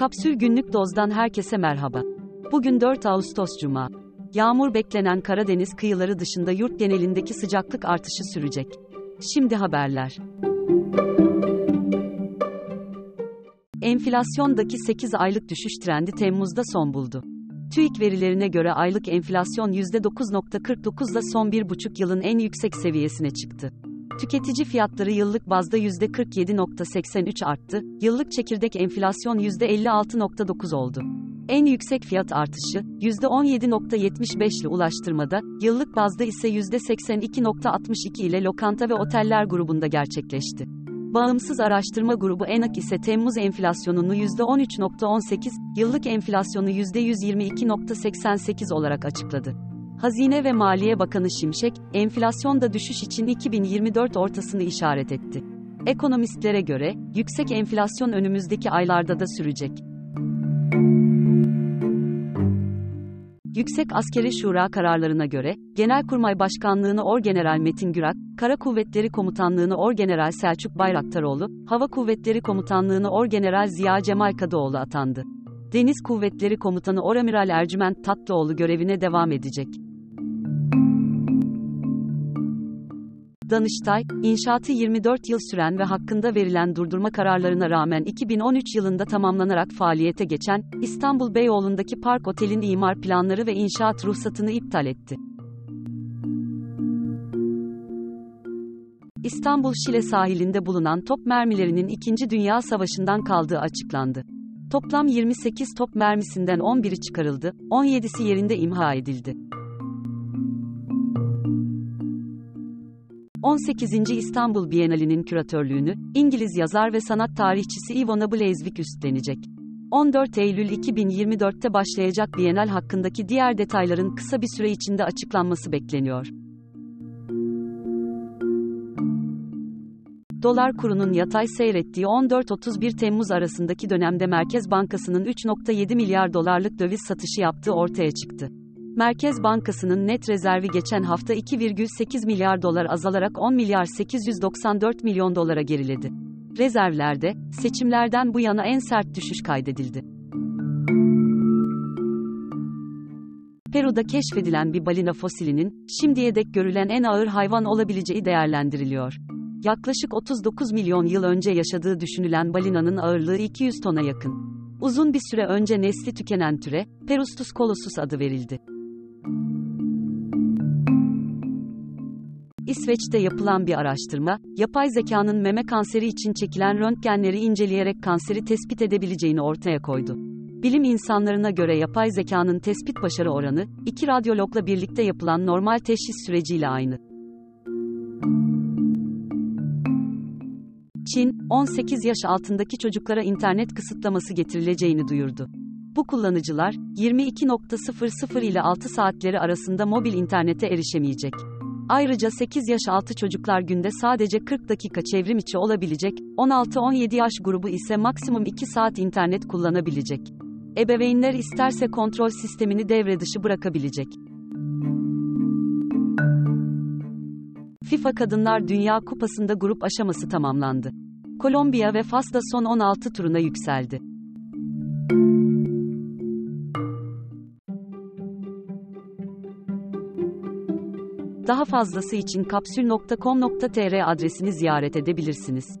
Kapsül Günlük Doz'dan herkese merhaba. Bugün 4 Ağustos Cuma. Yağmur beklenen Karadeniz kıyıları dışında yurt genelindeki sıcaklık artışı sürecek. Şimdi haberler. Enflasyondaki 8 aylık düşüş trendi Temmuz'da son buldu. TÜİK verilerine göre aylık enflasyon %9.49 ile son 1,5 yılın en yüksek seviyesine çıktı. Tüketici fiyatları yıllık bazda %47.83 arttı, yıllık çekirdek enflasyon %56.9 oldu. En yüksek fiyat artışı, %17.75 ile ulaştırmada, yıllık bazda ise %82.62 ile lokanta ve oteller grubunda gerçekleşti. Bağımsız araştırma grubu ENAK ise Temmuz enflasyonunu %13.18, yıllık enflasyonu %122.88 olarak açıkladı. Hazine ve Maliye Bakanı Şimşek, enflasyonda düşüş için 2024 ortasını işaret etti. Ekonomistlere göre, yüksek enflasyon önümüzdeki aylarda da sürecek. Yüksek Askeri Şura kararlarına göre, Genelkurmay Başkanlığını Orgeneral Metin Gürak, Kara Kuvvetleri Komutanlığını Orgeneral Selçuk Bayraktaroğlu, Hava Kuvvetleri Komutanlığını Orgeneral Ziya Cemal Kadıoğlu atandı. Deniz Kuvvetleri Komutanı Oramiral Ercüment Tatlıoğlu görevine devam edecek. Danıştay, inşaatı 24 yıl süren ve hakkında verilen durdurma kararlarına rağmen 2013 yılında tamamlanarak faaliyete geçen, İstanbul Beyoğlu'ndaki Park Otel'in imar planları ve inşaat ruhsatını iptal etti. İstanbul Şile sahilinde bulunan top mermilerinin 2. Dünya Savaşı'ndan kaldığı açıklandı. Toplam 28 top mermisinden 11'i çıkarıldı, 17'si yerinde imha edildi. 18. İstanbul Bienalinin küratörlüğünü, İngiliz yazar ve sanat tarihçisi Ivona Blazwick üstlenecek. 14 Eylül 2024'te başlayacak Bienal hakkındaki diğer detayların kısa bir süre içinde açıklanması bekleniyor. Dolar kurunun yatay seyrettiği 14-31 Temmuz arasındaki dönemde Merkez Bankası'nın 3.7 milyar dolarlık döviz satışı yaptığı ortaya çıktı. Merkez Bankası'nın net rezervi geçen hafta 2,8 milyar dolar azalarak 10 milyar 894 milyon dolara geriledi. Rezervlerde, seçimlerden bu yana en sert düşüş kaydedildi. Peru'da keşfedilen bir balina fosilinin, şimdiye dek görülen en ağır hayvan olabileceği değerlendiriliyor. Yaklaşık 39 milyon yıl önce yaşadığı düşünülen balinanın ağırlığı 200 tona yakın. Uzun bir süre önce nesli tükenen türe, Perustus colossus adı verildi. İsveç'te yapılan bir araştırma, yapay zekanın meme kanseri için çekilen röntgenleri inceleyerek kanseri tespit edebileceğini ortaya koydu. Bilim insanlarına göre yapay zekanın tespit başarı oranı, iki radyologla birlikte yapılan normal teşhis süreciyle aynı. Çin, 18 yaş altındaki çocuklara internet kısıtlaması getirileceğini duyurdu. Bu kullanıcılar, 22.00 ile 6 saatleri arasında mobil internete erişemeyecek. Ayrıca 8 yaş altı çocuklar günde sadece 40 dakika çevrim içi olabilecek, 16-17 yaş grubu ise maksimum 2 saat internet kullanabilecek. Ebeveynler isterse kontrol sistemini devre dışı bırakabilecek. FIFA Kadınlar Dünya Kupası'nda grup aşaması tamamlandı. Kolombiya ve Fas da son 16 turuna yükseldi. Daha fazlası için kapsül.com.tr adresini ziyaret edebilirsiniz.